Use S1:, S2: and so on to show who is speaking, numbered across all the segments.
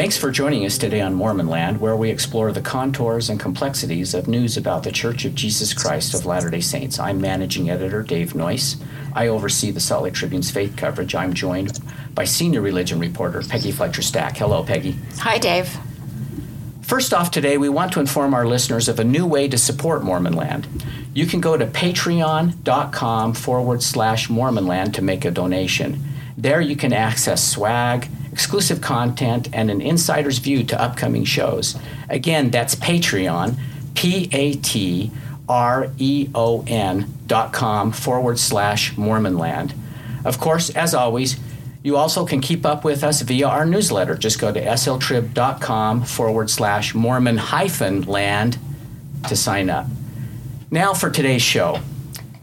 S1: Thanks for joining us today on Mormon Land, where we explore the contours and complexities of news about the Church of Jesus Christ of Latter day Saints. I'm managing editor Dave Noyce. I oversee the Salt Lake Tribune's faith coverage. I'm joined by senior religion reporter Peggy Fletcher Stack. Hello, Peggy.
S2: Hi, Dave.
S1: First off, today we want to inform our listeners of a new way to support Mormonland. You can go to patreon.com forward slash Mormonland to make a donation. There you can access swag, exclusive content, and an insider's view to upcoming shows. Again, that's Patreon, P A T R E O N dot com forward slash Mormonland. Of course, as always, you also can keep up with us via our newsletter. Just go to sltrib.com forward slash Mormon hyphen land to sign up. Now for today's show.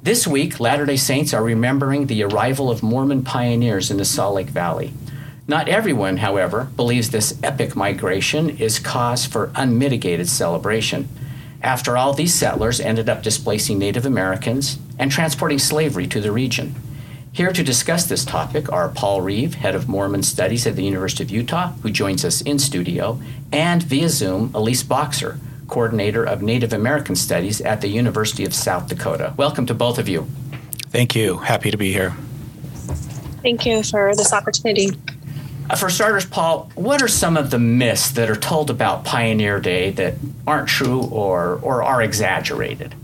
S1: This week, Latter day Saints are remembering the arrival of Mormon pioneers in the Salt Lake Valley. Not everyone, however, believes this epic migration is cause for unmitigated celebration. After all, these settlers ended up displacing Native Americans and transporting slavery to the region. Here to discuss this topic are Paul Reeve, head of Mormon Studies at the University of Utah, who joins us in studio, and via Zoom, Elise Boxer, coordinator of Native American Studies at the University of South Dakota. Welcome to both of you.
S3: Thank you. Happy to be here.
S4: Thank you for this opportunity.
S1: For starters, Paul, what are some of the myths that are told about Pioneer Day that aren't true or, or are exaggerated?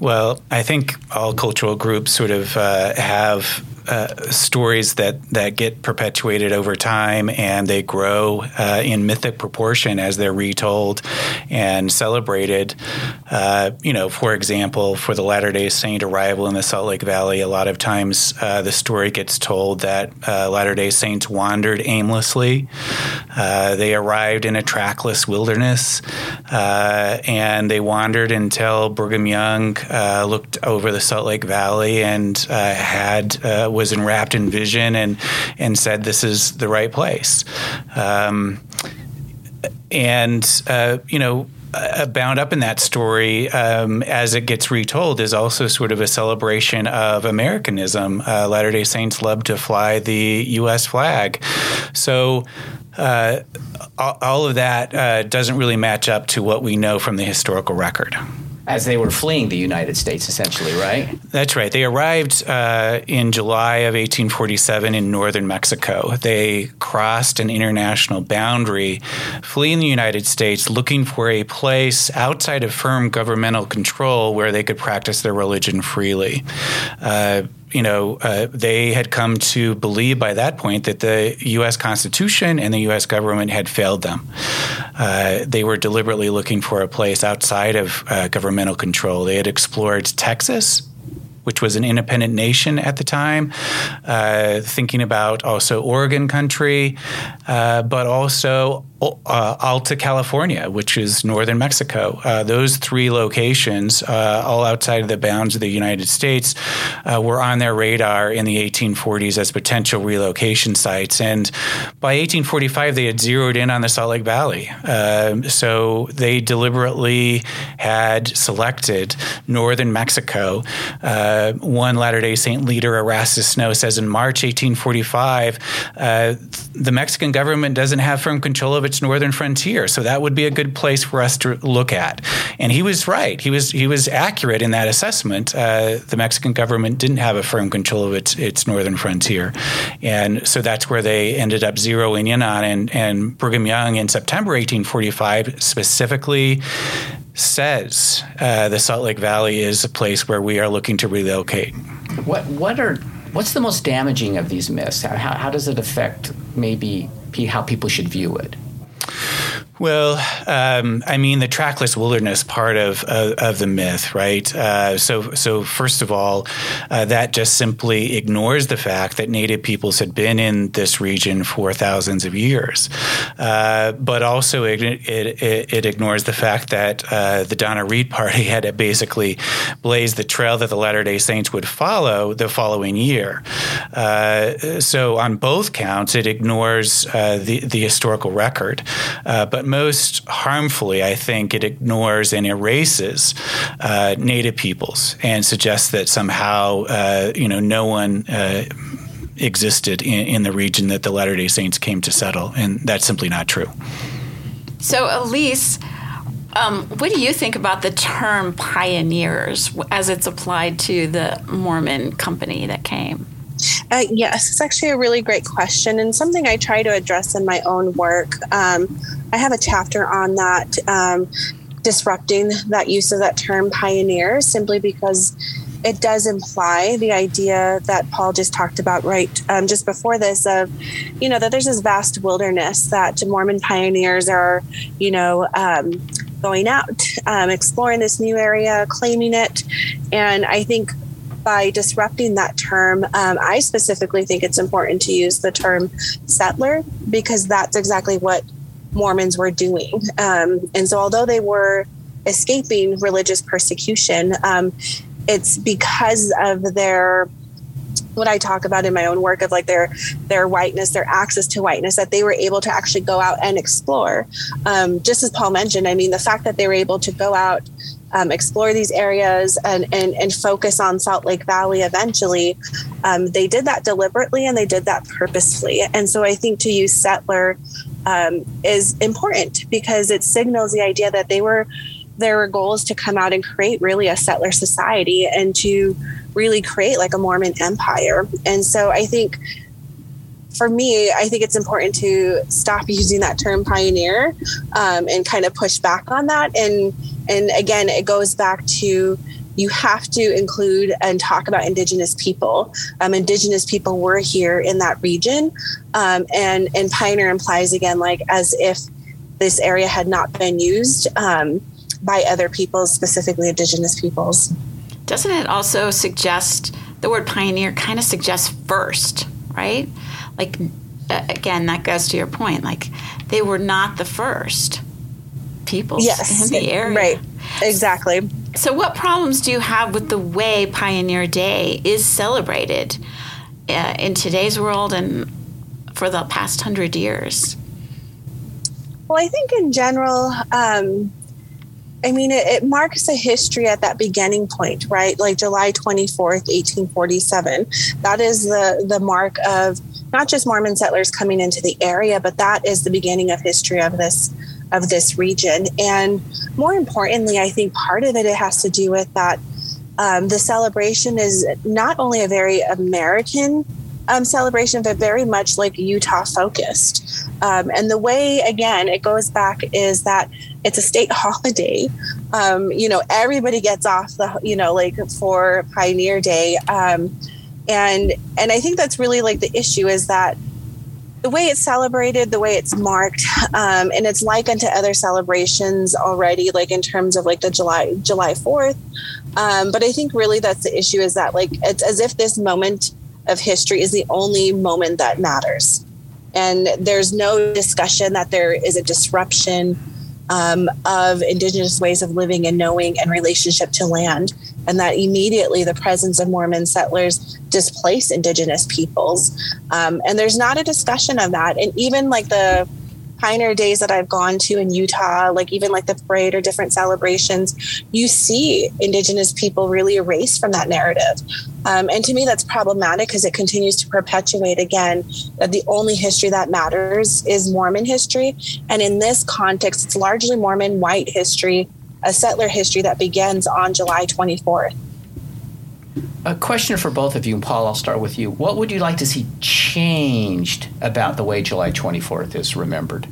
S3: Well, I think all cultural groups sort of uh, have uh, stories that, that get perpetuated over time and they grow uh, in mythic proportion as they're retold and celebrated. Uh, you know, for example, for the Latter day Saint arrival in the Salt Lake Valley, a lot of times uh, the story gets told that uh, Latter day Saints wandered aimlessly. they arrived in a trackless wilderness and they wandered until Brigham Young looked over the Salt Lake Valley and had was enwrapped in vision and and said this is the right place. Um, and uh, you know. Uh, bound up in that story um, as it gets retold is also sort of a celebration of Americanism. Uh, Latter day Saints love to fly the U.S. flag. So, uh, all of that uh, doesn't really match up to what we know from the historical record
S1: as they were fleeing the United States, essentially, right?
S3: That's right. They arrived uh, in July of 1847 in northern Mexico. They crossed an international boundary, fleeing the United States, looking for a place outside of firm governmental control where they could practice their religion freely. Uh, you know, uh, they had come to believe by that point that the U.S. Constitution and the U.S. government had failed them. Uh, they were deliberately looking for a place outside of uh, governmental control. They had explored Texas which was an independent nation at the time, uh, thinking about also Oregon country, uh, but also uh, Alta California, which is northern Mexico. Uh, those three locations, uh, all outside of the bounds of the United States, uh, were on their radar in the 1840s as potential relocation sites. And by 1845, they had zeroed in on the Salt Lake Valley. Um, so they deliberately had selected northern Mexico. Uh, one Latter day Saint leader, Erastus Snow, says in March 1845, uh, the Mexican government doesn't have firm control of its its northern frontier. So that would be a good place for us to look at. And he was right. He was he was accurate in that assessment. Uh, the Mexican government didn't have a firm control of its its northern frontier, and so that's where they ended up zeroing in on. And, and Brigham Young in September 1845 specifically says uh, the Salt Lake Valley is a place where we are looking to relocate.
S1: What what are what's the most damaging of these myths? How, how does it affect maybe how people should view it?
S3: Well, um, I mean the trackless wilderness part of of, of the myth, right? Uh, so, so first of all, uh, that just simply ignores the fact that Native peoples had been in this region for thousands of years, uh, but also it, it, it, ignores the fact that uh, the Donner Reed Party had basically blazed the trail that the Latter Day Saints would follow the following year. Uh, so, on both counts, it ignores uh, the the historical record, but most harmfully, I think it ignores and erases uh, Native peoples and suggests that somehow, uh, you know, no one. Uh, existed in, in the region that the Latter day Saints came to settle. And that's simply not true.
S2: So, Elise, um, what do you think about the term pioneers as it's applied to the Mormon company that came?
S4: Uh, yes, it's actually a really great question and something I try to address in my own work. Um, I have a chapter on that, um, disrupting that use of that term pioneer, simply because it does imply the idea that Paul just talked about right um, just before this of, you know, that there's this vast wilderness that Mormon pioneers are, you know, um, going out, um, exploring this new area, claiming it. And I think by disrupting that term, um, I specifically think it's important to use the term settler because that's exactly what Mormons were doing. Um, and so, although they were escaping religious persecution, um, it's because of their what I talk about in my own work of like their their whiteness, their access to whiteness, that they were able to actually go out and explore. Um, just as Paul mentioned, I mean, the fact that they were able to go out, um, explore these areas, and and and focus on Salt Lake Valley eventually, um, they did that deliberately and they did that purposefully. And so I think to use settler um, is important because it signals the idea that they were their goal is to come out and create really a settler society and to really create like a Mormon empire. And so I think for me, I think it's important to stop using that term pioneer um, and kind of push back on that. And and again, it goes back to you have to include and talk about indigenous people. Um, indigenous people were here in that region, um, and and pioneer implies again like as if this area had not been used. Um, by other peoples, specifically indigenous peoples.
S2: Doesn't it also suggest the word pioneer kind of suggests first, right? Like, again, that goes to your point. Like, they were not the first peoples
S4: yes,
S2: in the area.
S4: Right, exactly.
S2: So, what problems do you have with the way Pioneer Day is celebrated uh, in today's world and for the past hundred years?
S4: Well, I think in general, um, I mean, it, it, marks a history at that beginning point, right? Like July 24th, 1847. That is the, the mark of not just Mormon settlers coming into the area, but that is the beginning of history of this of this region. And more importantly, I think part of it, it has to do with that um, the celebration is not only a very American um, celebration, but very much like Utah focused. Um, and the way, again, it goes back is that it's a state holiday. Um, you know, everybody gets off the, you know, like for Pioneer Day. Um, and and I think that's really like the issue is that the way it's celebrated, the way it's marked, um, and it's like unto other celebrations already, like in terms of like the July July Fourth. Um, but I think really that's the issue is that like it's as if this moment of history is the only moment that matters. And there's no discussion that there is a disruption um, of Indigenous ways of living and knowing and relationship to land, and that immediately the presence of Mormon settlers displace Indigenous peoples. Um, and there's not a discussion of that. And even like the pioneer days that I've gone to in Utah, like even like the parade or different celebrations, you see Indigenous people really erased from that narrative. Um, and to me, that's problematic because it continues to perpetuate again that the only history that matters is Mormon history. And in this context, it's largely Mormon white history, a settler history that begins on July 24th.
S1: A question for both of you, and Paul, I'll start with you. What would you like to see changed about the way July 24th is remembered?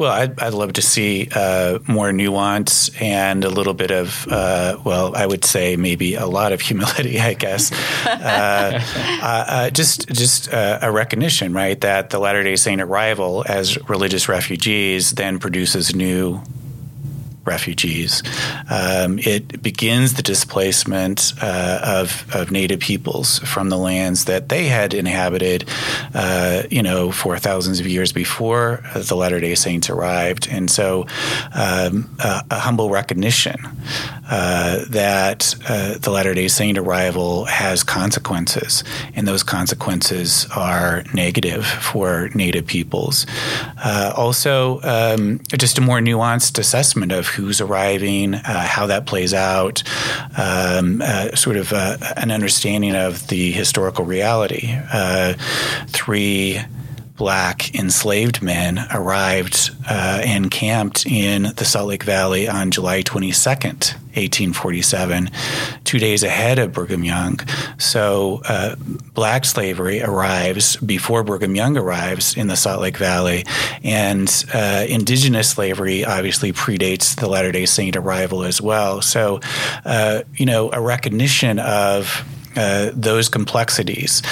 S3: Well, I'd, I'd love to see uh, more nuance and a little bit of, uh, well, I would say maybe a lot of humility, I guess. uh, uh, uh just just uh, a recognition, right, that the Latter day Saint arrival as religious refugees then produces new refugees. Um, it begins the displacement uh, of, of native peoples from the lands that they had inhabited, uh, you know, for thousands of years before the Latter Day Saints arrived, and so um, a humble recognition uh, that uh, the Latter day Saint arrival has consequences, and those consequences are negative for Native peoples. Uh, also, um, just a more nuanced assessment of who's arriving, uh, how that plays out, um, uh, sort of uh, an understanding of the historical reality. three black enslaved men arrived uh, and camped in the Salt Lake Valley on July 22nd, 1847, two days ahead of Brigham Young. So, uh, black slavery arrives before Brigham Young arrives in the Salt Lake Valley, and uh, indigenous slavery obviously predates the Latter day Saint arrival as well. So, uh, you know, a recognition of uh, those complexities,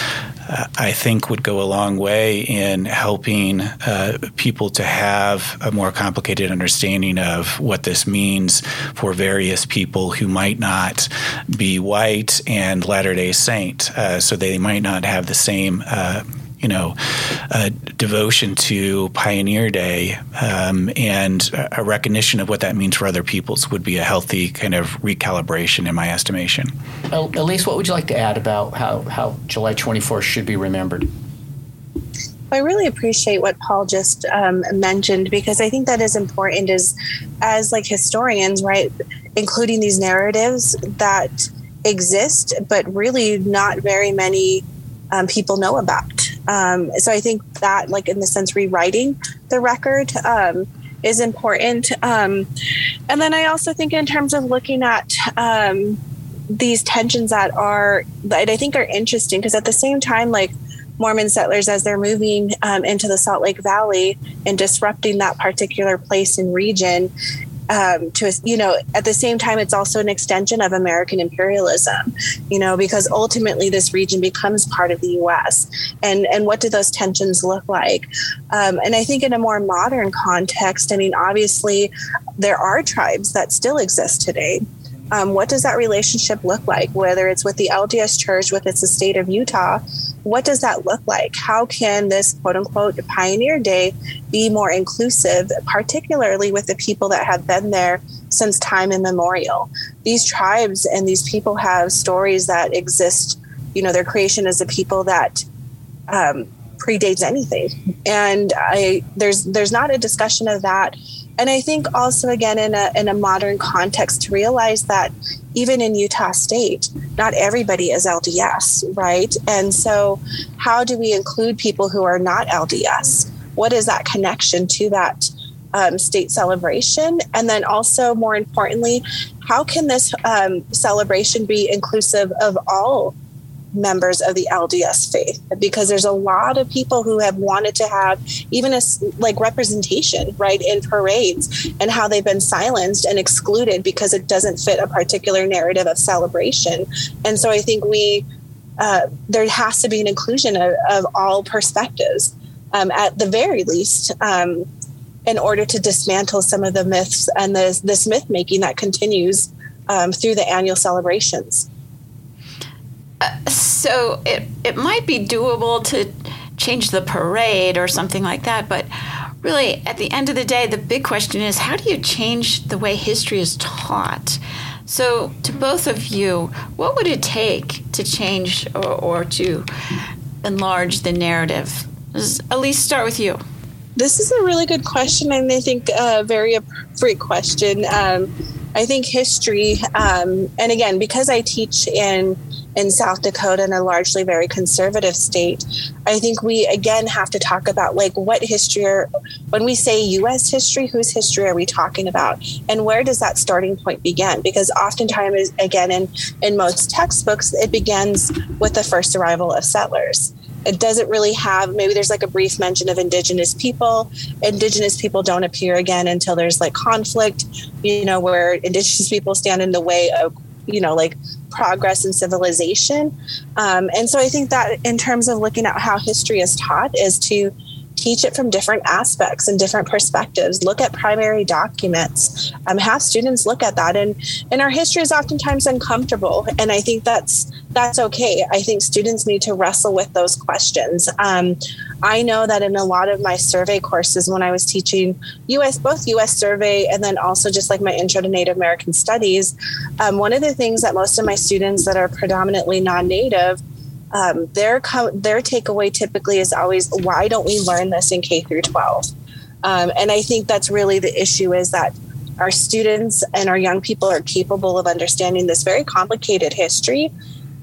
S3: uh, I think, would go a long way in helping uh, people to have a more complicated understanding of what this means for various people who might not be white and Latter day Saint. Uh, so they might not have the same uh, you know, a devotion to Pioneer Day um, and a recognition of what that means for other peoples would be a healthy kind of recalibration, in my estimation.
S1: Elise, what would you like to add about how, how July 24th should be remembered?
S4: I really appreciate what Paul just um, mentioned because I think that is important. Is as like historians, right, including these narratives that exist, but really not very many um, people know about. Um, so I think that, like in the sense, rewriting the record um, is important. Um, and then I also think in terms of looking at um, these tensions that are that I think are interesting because at the same time, like Mormon settlers as they're moving um, into the Salt Lake Valley and disrupting that particular place and region, um, to you know at the same time it's also an extension of american imperialism you know because ultimately this region becomes part of the us and and what do those tensions look like? Um, and i think in a more modern context i mean obviously there are tribes that still exist today um, what does that relationship look like whether it's with the lds church with its the state of utah what does that look like? How can this quote unquote pioneer day be more inclusive, particularly with the people that have been there since time immemorial? These tribes and these people have stories that exist, you know, their creation as a people that um, predates anything. And I there's there's not a discussion of that and I think also again in a in a modern context to realize that even in Utah State, not everybody is LDS, right? And so, how do we include people who are not LDS? What is that connection to that um, state celebration? And then also, more importantly, how can this um, celebration be inclusive of all members of the LDS faith because there's a lot of people who have wanted to have even a like representation right in parades and how they've been silenced and excluded because it doesn't fit a particular narrative of celebration. And so I think we uh, there has to be an inclusion of, of all perspectives um, at the very least um, in order to dismantle some of the myths and this, this myth making that continues um, through the annual celebrations
S2: so it it might be doable to change the parade or something like that, but really at the end of the day, the big question is how do you change the way history is taught? So, to both of you, what would it take to change or, or to enlarge the narrative? Elise start with you.
S4: This is a really good question, and I think a very appropriate question. Um, I think history, um, and again, because I teach in in South Dakota in a largely very conservative state, I think we again have to talk about like what history are, when we say US history, whose history are we talking about? And where does that starting point begin? Because oftentimes, again, in, in most textbooks, it begins with the first arrival of settlers it doesn't really have maybe there's like a brief mention of indigenous people indigenous people don't appear again until there's like conflict you know where indigenous people stand in the way of you know like progress and civilization. Um, and so i think that in terms of looking at how history is taught is to teach it from different aspects and different perspectives. Look at primary documents. Um, have students look at that. And and our history is oftentimes uncomfortable. And i think that's that's okay. I think students need to wrestle with those questions. Um, I know that in a lot of my survey courses, when I was teaching US, both US survey and then also just like my intro to Native American studies, um, one of the things that most of my students that are predominantly non native um, their co- their takeaway typically is always why don't we learn this in K through 12 um, and I think that's really the issue is that our students and our young people are capable of understanding this very complicated history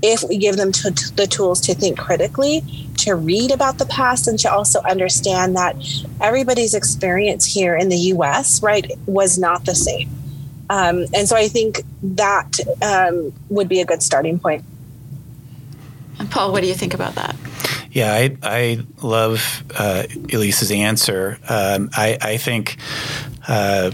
S4: if we give them to, to the tools to think critically, to read about the past, and to also understand that everybody's experience here in the US, right, was not the same. Um, and so I think that um, would be a good starting point.
S2: And Paul, what do you think about that?
S3: Yeah, I, I love uh, Elise's answer. Um, I, I think, uh,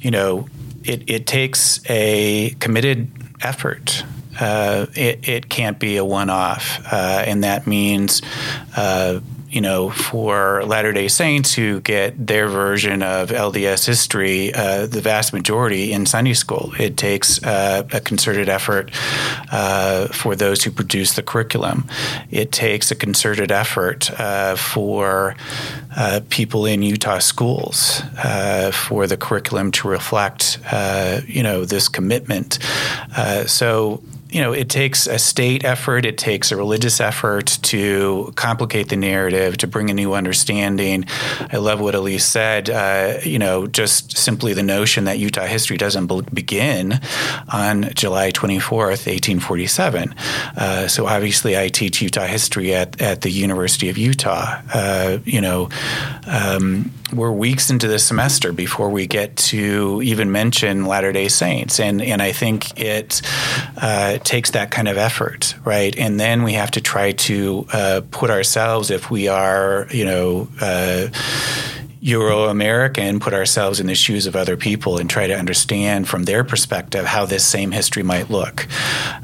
S3: you know, it, it takes a committed effort. Uh, it, it can't be a one off. Uh, and that means uh, you know, for Latter day Saints who get their version of LDS history, uh, the vast majority in Sunday school. It takes uh, a concerted effort uh, for those who produce the curriculum. It takes a concerted effort uh, for uh, people in Utah schools uh, for the curriculum to reflect, you know, this commitment. so you know, it takes a state effort, it takes a religious effort to complicate the narrative, to bring a new understanding. I love what Elise said. Uh, you know, just simply the notion that Utah history doesn't be- begin on July 24th, 1847. Uh, so obviously, I teach Utah history at, at the University of Utah. Uh, you know, um, we're weeks into the semester before we get to even mention Latter Day Saints, and and I think it uh, takes that kind of effort, right? And then we have to try to uh, put ourselves, if we are, you know. Uh, Euro American, put ourselves in the shoes of other people and try to understand from their perspective how this same history might look.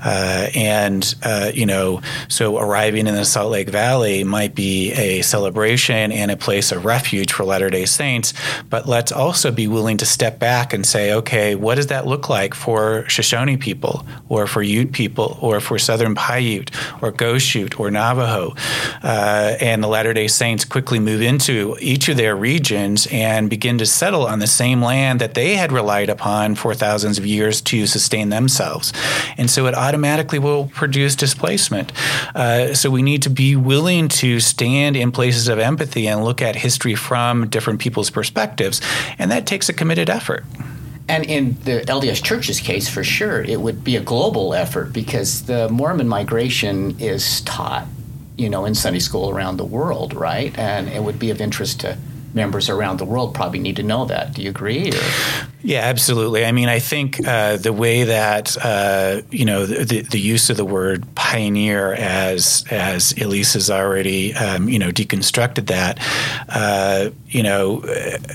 S3: Uh, and, uh, you know, so arriving in the Salt Lake Valley might be a celebration and a place of refuge for Latter day Saints, but let's also be willing to step back and say, okay, what does that look like for Shoshone people or for Ute people or for Southern Paiute or Goshute or Navajo? Uh, and the Latter day Saints quickly move into each of their regions regions and begin to settle on the same land that they had relied upon for thousands of years to sustain themselves. And so it automatically will produce displacement. Uh, so we need to be willing to stand in places of empathy and look at history from different people's perspectives. And that takes a committed effort.
S1: And in the LDS Church's case, for sure, it would be a global effort because the Mormon migration is taught, you know, in Sunday school around the world, right? And it would be of interest to members around the world probably need to know that. Do you agree? Or?
S3: Yeah, absolutely. I mean, I think uh, the way that uh, you know the, the use of the word pioneer, as as Elise has already um, you know deconstructed that, uh, you know,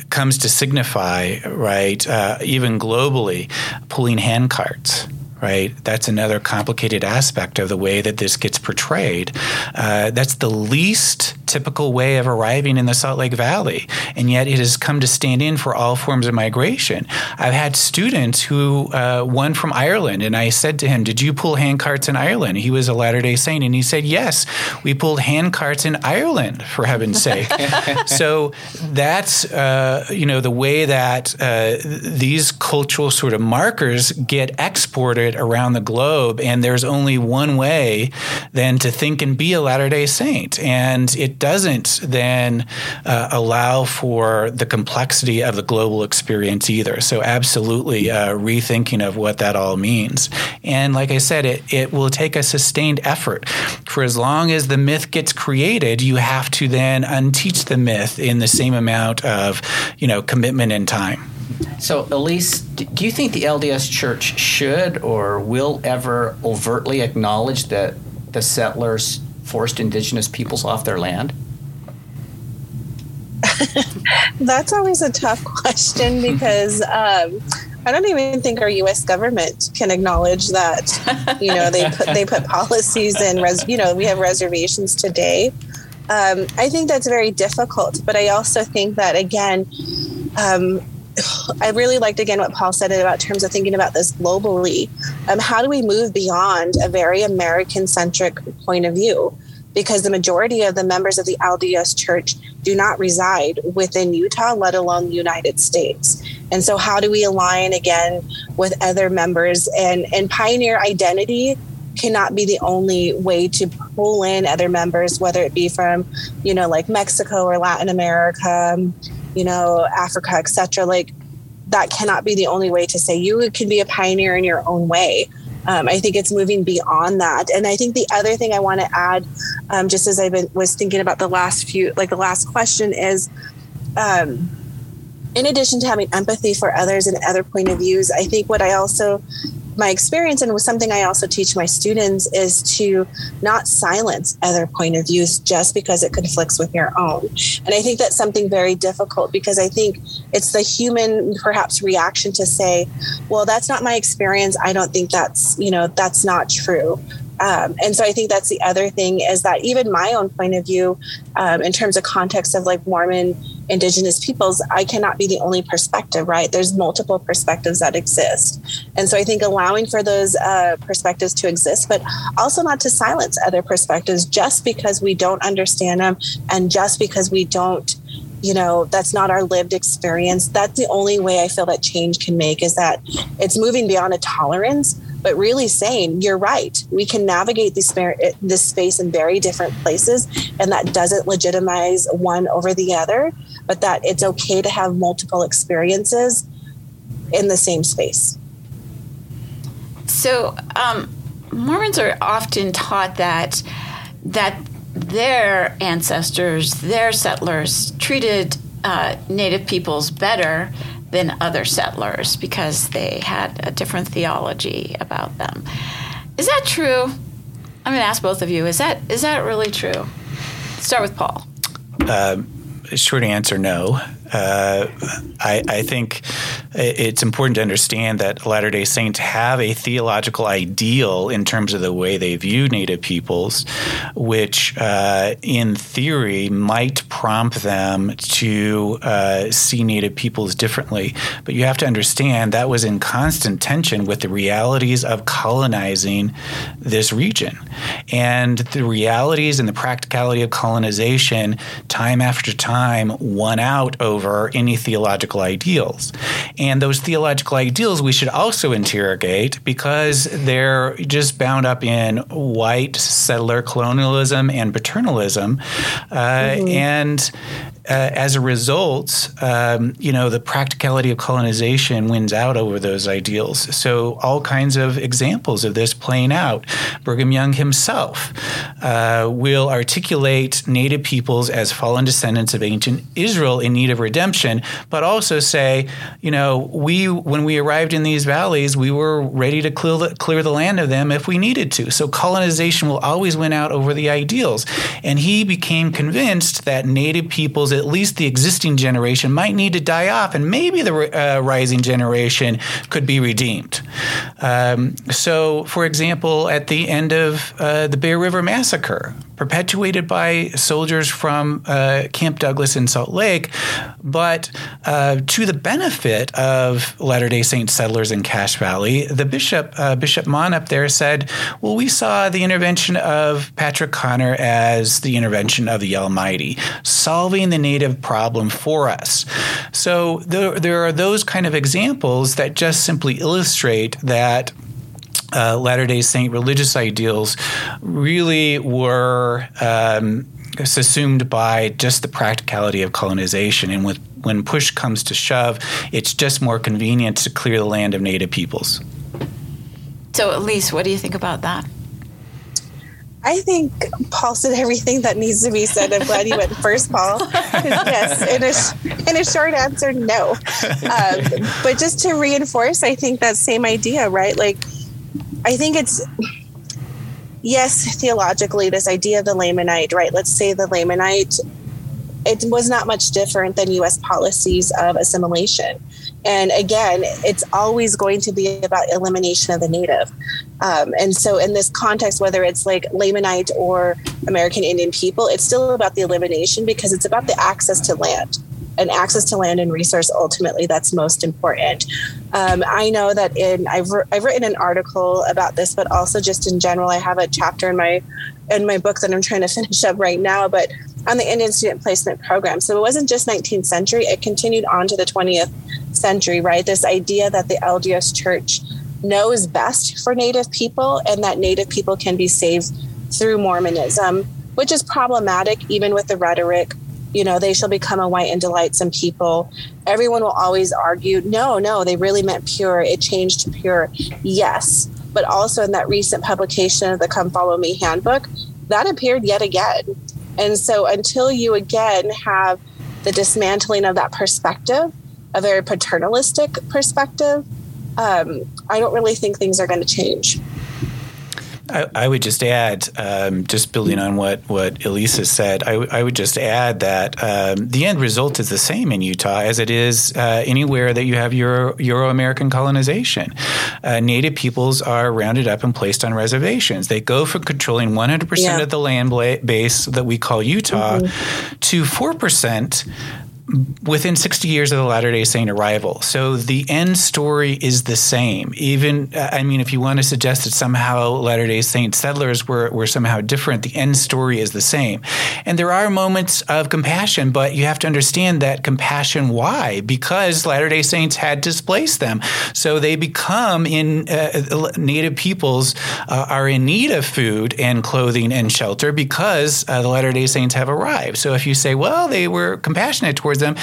S3: comes to signify right, uh, even globally, pulling handcarts right? That's another complicated aspect of the way that this gets portrayed. Uh, that's the least typical way of arriving in the Salt Lake Valley, and yet it has come to stand in for all forms of migration. I've had students who, uh, one from Ireland, and I said to him, Did you pull handcarts in Ireland? He was a Latter day Saint, and he said, Yes, we pulled handcarts in Ireland, for heaven's sake. so that's, uh, you know, the way that uh, these cultural sort of markers get exported around the globe, and there's only one way then to think and be a Latter day Saint. And it doesn't then uh, allow for the complexity of the global experience either. So, absolutely uh, rethinking of what that all means. And like I said, it, it will take a sustained effort. For as long as the myth gets created, you have to then unteach the myth in the same amount of, you know, commitment and time.
S1: So, Elise, do you think the LDS Church should or will ever overtly acknowledge that the settlers forced indigenous peoples off their land?
S4: That's always a tough question because um, I don't even think our U.S. government can acknowledge that. You know, they put they put policies and res, you know we have reservations today. Um, I think that's very difficult, but I also think that again, um, I really liked again what Paul said about terms of thinking about this globally. Um, how do we move beyond a very American centric point of view? because the majority of the members of the LDS Church do not reside within Utah, let alone the United States. And so, how do we align again with other members? And, and pioneer identity cannot be the only way to pull in other members, whether it be from, you know, like Mexico or Latin America, you know, Africa, etc. Like that cannot be the only way to say you can be a pioneer in your own way. Um, I think it's moving beyond that. And I think the other thing I want to add, um, just as I was thinking about the last few, like the last question, is um, in addition to having empathy for others and other point of views, I think what I also my experience and was something I also teach my students is to not silence other point of views just because it conflicts with your own. And I think that's something very difficult because I think it's the human perhaps reaction to say, well, that's not my experience. I don't think that's, you know, that's not true. Um, and so I think that's the other thing is that even my own point of view, um, in terms of context of like Mormon indigenous peoples, I cannot be the only perspective, right? There's multiple perspectives that exist. And so I think allowing for those uh, perspectives to exist, but also not to silence other perspectives just because we don't understand them and just because we don't you know that's not our lived experience that's the only way i feel that change can make is that it's moving beyond a tolerance but really saying you're right. We can navigate this, this space in very different places and that doesn't legitimize one over the other but that it's okay to have multiple experiences in the same space.
S2: So um, mormons are often taught that that their ancestors their settlers treated uh, native peoples better than other settlers because they had a different theology about them. Is that true? I'm going to ask both of you. Is that is that really true? Start with Paul.
S3: Uh, short answer: No. Uh, I, I, think it's important to understand that Latter day Saints have a theological ideal in terms of the way they view Native peoples, which uh, in theory might prompt them to uh, see Native peoples differently. But you have to understand that was in constant tension with the realities of colonizing this region. And the realities and the practicality of colonization, time after time, won out over over any theological ideals. And those theological ideals we should also interrogate because they're just bound up in white settler colonialism and paternalism. Uh, mm-hmm. And uh, as a result, um, you know, the practicality of colonization wins out over those ideals. So, all kinds of examples of this playing out. Brigham Young himself uh, will articulate Native peoples as fallen descendants of ancient Israel in need of redemption, but also say, you know, we when we arrived in these valleys, we were ready to clear the, clear the land of them if we needed to. So, colonization will always win out over the ideals. And he became convinced that Native peoples at least the existing generation might need to die off, and maybe the uh, rising generation could be redeemed. Um, so, for example, at the end of uh, the Bear River Massacre, perpetuated by soldiers from uh, Camp Douglas in Salt Lake, but uh, to the benefit of Latter day Saint settlers in Cache Valley. The bishop, uh, Bishop Maughan up there, said, Well, we saw the intervention of Patrick Connor as the intervention of the Almighty, solving the native problem for us. So there, there are those kind of examples that just simply illustrate that uh, Latter day Saint religious ideals really were um, assumed by just the practicality of colonization. And with, when push comes to shove, it's just more convenient to clear the land of native peoples.
S2: So, Elise, what do you think about that?
S4: I think Paul said everything that needs to be said. I'm glad you went first, Paul. yes, in a, in a short answer, no. Um, but just to reinforce, I think that same idea, right? Like, I think it's yes, theologically, this idea of the Lamanite, right? Let's say the Lamanite, it was not much different than U.S. policies of assimilation. And again, it's always going to be about elimination of the native. Um, and so, in this context, whether it's like Lamanite or American Indian people, it's still about the elimination because it's about the access to land and access to land and resource ultimately that's most important. Um, I know that in I've, I've written an article about this, but also just in general, I have a chapter in my in my book that I'm trying to finish up right now, but on the Indian Student Placement Program. So it wasn't just 19th century; it continued on to the 20th century. Right, this idea that the LDS Church knows best for Native people, and that Native people can be saved through Mormonism, which is problematic even with the rhetoric you know, they shall become a white and delightsome people. Everyone will always argue, no, no, they really meant pure. It changed to pure. Yes. But also in that recent publication of the Come Follow Me handbook, that appeared yet again. And so until you again have the dismantling of that perspective, a very paternalistic perspective, um, I don't really think things are going to change.
S3: I, I, would just add, um, just building on what what Elisa said, I, w- I would just add that um, the end result is the same in Utah as it is uh, anywhere that you have Euro American colonization. Uh, Native peoples are rounded up and placed on reservations. They go from controlling 100 yeah. percent of the land base that we call Utah mm-hmm. to four percent within 60 years of the Latter day Saint arrival. So the end story is the same. Even, I mean, if you want to suggest that somehow Latter day Saint settlers were, were somehow different, the end story is the same. And there are moments of compassion, but you have to understand that compassion, why? Because Latter day Saints had displaced them. So they become in uh, Native peoples uh, are in need of food and clothing and shelter because uh, the Latter day Saints have arrived. So if you say, well, they were compassionate towards them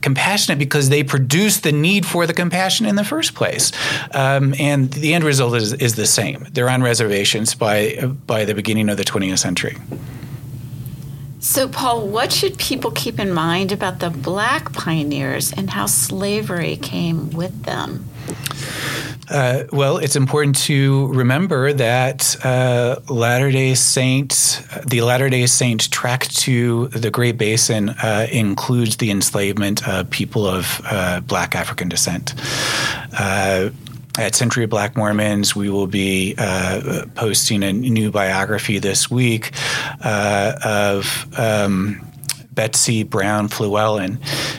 S3: compassionate because they produce the need for the compassion in the first place. Um, and the end result is, is the same. They're on reservations by, by the beginning of the 20th century.
S2: So, Paul, what should people keep in mind about the black pioneers and how slavery came with them?
S3: Uh, well, it's important to remember that uh, Latter Day Saints, the Latter Day Saint track to the Great Basin uh, includes the enslavement of people of uh, Black African descent. Uh, at Century of Black Mormons, we will be uh, posting a new biography this week of um, Betsy Brown Fluellen.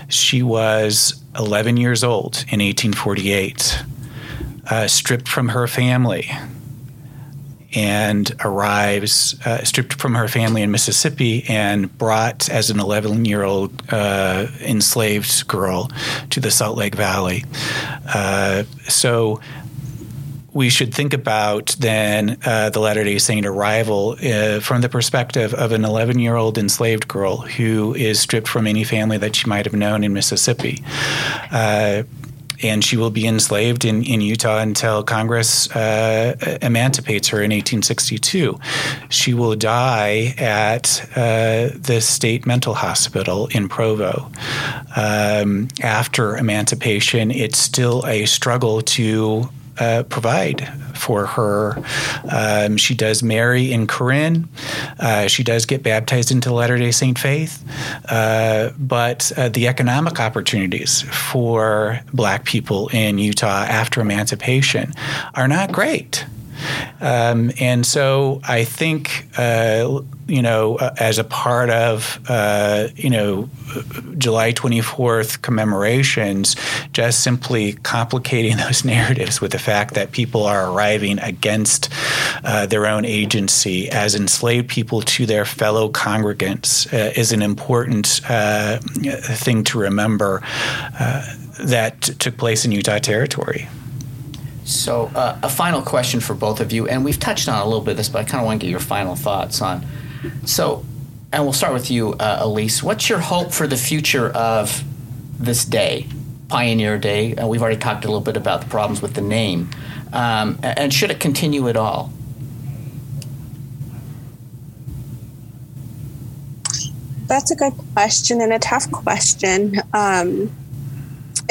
S3: She was 11 years old in 1848 uh, stripped from her family and arrives uh, stripped from her family in Mississippi and brought as an 11 year old uh, enslaved girl to the Salt Lake Valley. Uh, so we should think about then uh, the Latter day Saint arrival uh, from the perspective of an 11 year old enslaved girl who is stripped from any family that she might have known in Mississippi. Uh, and she will be enslaved in, in Utah until Congress uh, emancipates her in 1862. She will die at uh, the state mental hospital in Provo. Um, after emancipation, it's still a struggle to uh, provide for her. Um, she does marry in Corinne. Uh, she does get baptized into the Latter day Saint faith. Uh, but uh, the economic opportunities for black people in Utah after emancipation are not great. Um, and so I think, uh, you know, uh, as a part of, uh, you know, July 24th commemorations, just simply complicating those narratives with the fact that people are arriving against uh, their own agency as enslaved people to their fellow congregants uh, is an important uh, thing to remember that t- took place in Utah Territory.
S1: So, uh, a final question for both of you, and we've touched on a little bit of this, but I kind of want to get your final thoughts on. So, and we'll start with you, uh, Elise. What's your hope for the future of this day, Pioneer Day? Uh, we've already talked a little bit about the problems with the name, um, and should it continue at all?
S4: That's a good question and a tough question. Um,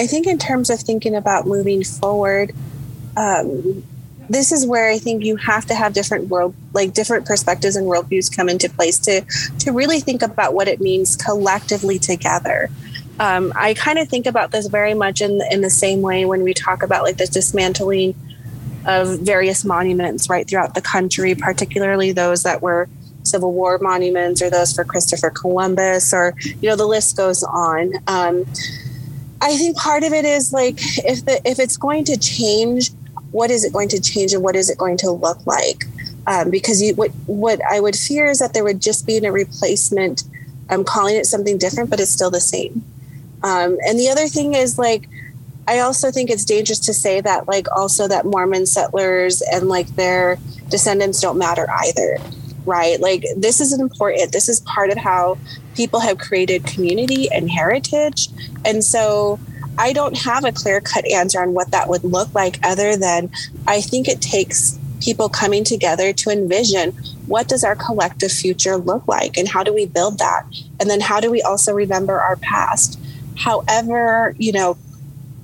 S4: I think, in terms of thinking about moving forward, um, this is where I think you have to have different world, like different perspectives and worldviews come into place to to really think about what it means collectively together. Um, I kind of think about this very much in in the same way when we talk about like the dismantling of various monuments right throughout the country, particularly those that were Civil War monuments or those for Christopher Columbus, or, you know, the list goes on. Um, I think part of it is like if the if it's going to change, what is it going to change and what is it going to look like? Um, because you, what what I would fear is that there would just be a replacement. I'm calling it something different, but it's still the same. Um, and the other thing is like I also think it's dangerous to say that, like, also that Mormon settlers and like their descendants don't matter either, right? Like, this is important. This is part of how people have created community and heritage. And so I don't have a clear cut answer on what that would look like, other than I think it takes people coming together to envision what does our collective future look like and how do we build that and then how do we also remember our past however you know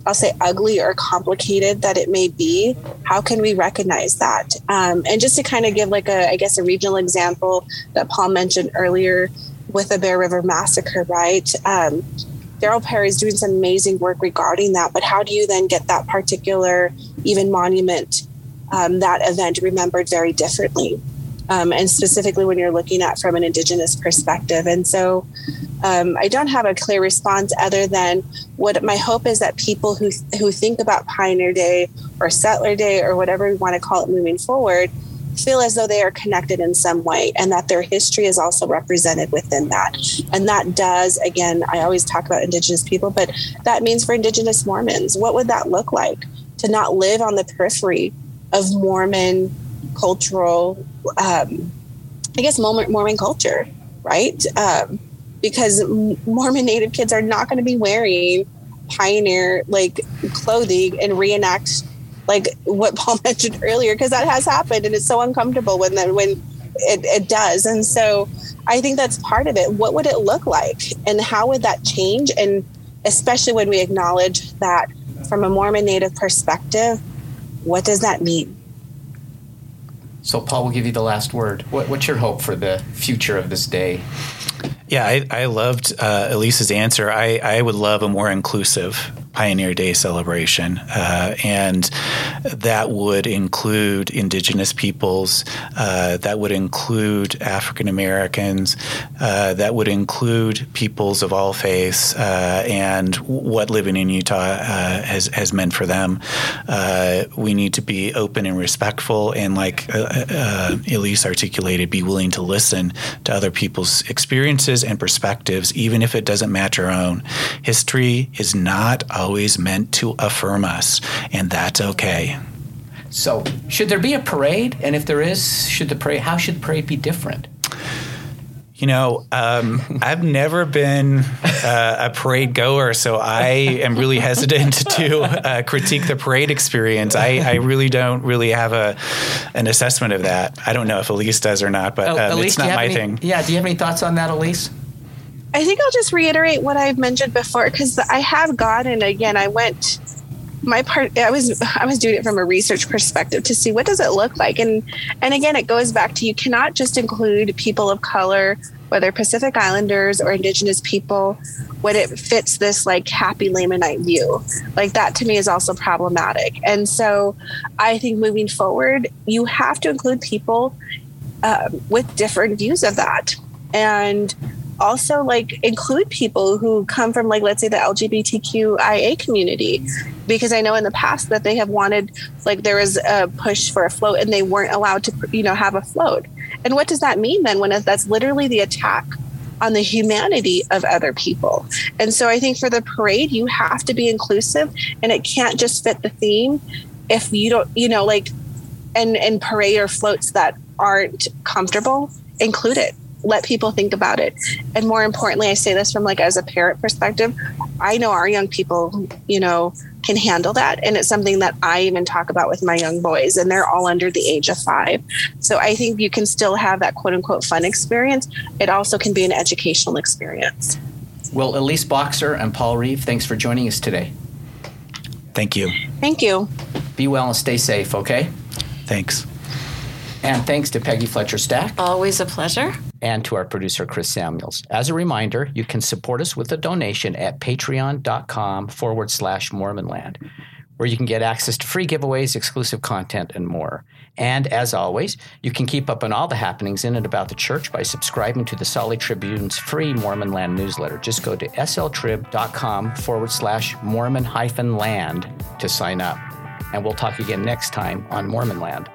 S4: I'll say ugly or complicated that it may be, how can we recognize that? Um, and just to kind of give like a, I guess, a regional example that Paul mentioned earlier with the Bear River Massacre, right? Um, Darren Parry is doing some amazing work regarding that, but how do you then get that particular even monument, um, that event remembered very differently? Um, and specifically when you're looking at from an Indigenous perspective. And so um, I don't have a clear response other than what my hope is that people who who think about Pioneer Day or Settler Day or whatever we want to call it moving forward feel as though they are connected in some way and that their history is also represented within that. And that does, again, I always talk about Indigenous people, but that means for Indigenous Mormons, what would that look like to not live on the periphery of Mormon cultural, um, I guess, Mormon culture, right? Um, because Mormon Native kids are not going to be wearing pioneer like clothing and reenact like what Paul mentioned earlier because that has happened and it's so uncomfortable when then when it, it does and so I think that's part of it. What would it look like and how would that change and especially when we acknowledge that from a Mormon Native perspective, what does that mean?
S1: So, Paul will give you the last word. What, what's your hope for the future of this day?
S3: Yeah, I, I loved uh, Elise's answer. I, I would love a more inclusive Pioneer Day celebration, uh, and that would include Indigenous peoples, uh, that would include African Americans, uh, that would include peoples of all faiths, uh, and what living in Utah uh, has has meant for them. Uh, we need to be open and respectful, and like Elise articulated, be willing to listen to other people's experiences and perspectives, even if it doesn't match our own. History is not always meant to affirm us, and that's okay.
S1: So, should there be a parade? And if there is, should the parade? How should the parade be different?
S3: You know, um, I've never been uh, a parade goer, so I am really hesitant to uh, critique the parade experience. I, I, really don't really have a an assessment of that. I don't know if Elise does or not, but um, Elise, it's not my
S1: any,
S3: thing.
S1: Yeah, do you have any thoughts on that, Elise?
S4: I think I'll just reiterate what I've mentioned before because I have gone and again I went my part I was I was doing it from a research perspective to see what does it look like. And and again it goes back to you cannot just include people of color whether Pacific Islanders or indigenous people when it fits this like happy Lamanite view. Like that to me is also problematic. And so I think moving forward you have to include people um, with different views of that. And also like include people who come from like let's say the lgbtqia community. Because i know in the past that they have wanted like there was a push for a float and they weren't allowed to you know have a float. And what does that mean then when that's literally the attack on the humanity of other people? And so i think for the parade you have to be inclusive and it can't just fit the theme if you don't you know like and and parade or floats that aren't comfortable include it let people think about it. And more importantly i say this from like as a parent perspective i know our young people you know can handle that. And it's something that i even talk about with my young boys and they're all under the age of five. So i think you can still have that quote unquote fun experience. It also can be an educational experience.
S1: Well elise boxer and paul reeve thanks for joining us today.
S3: Thank you.
S4: Thank you.
S1: Be well and stay safe okay?
S3: Thanks.
S1: And thanks to Peggy Fletcher Stack.
S2: Always a pleasure
S1: and to our producer, Chris Samuels. As a reminder, you can support us with a donation at patreon.com forward slash Mormonland. where you can get access to free giveaways, exclusive content, and more. And as always, you can keep up on all the happenings in and about the church by subscribing to the Lake Tribune's free Mormon Land newsletter. Just go to sltrib.com forward slash Mormon hyphen land to sign up. And we'll talk again next time on Mormon Land.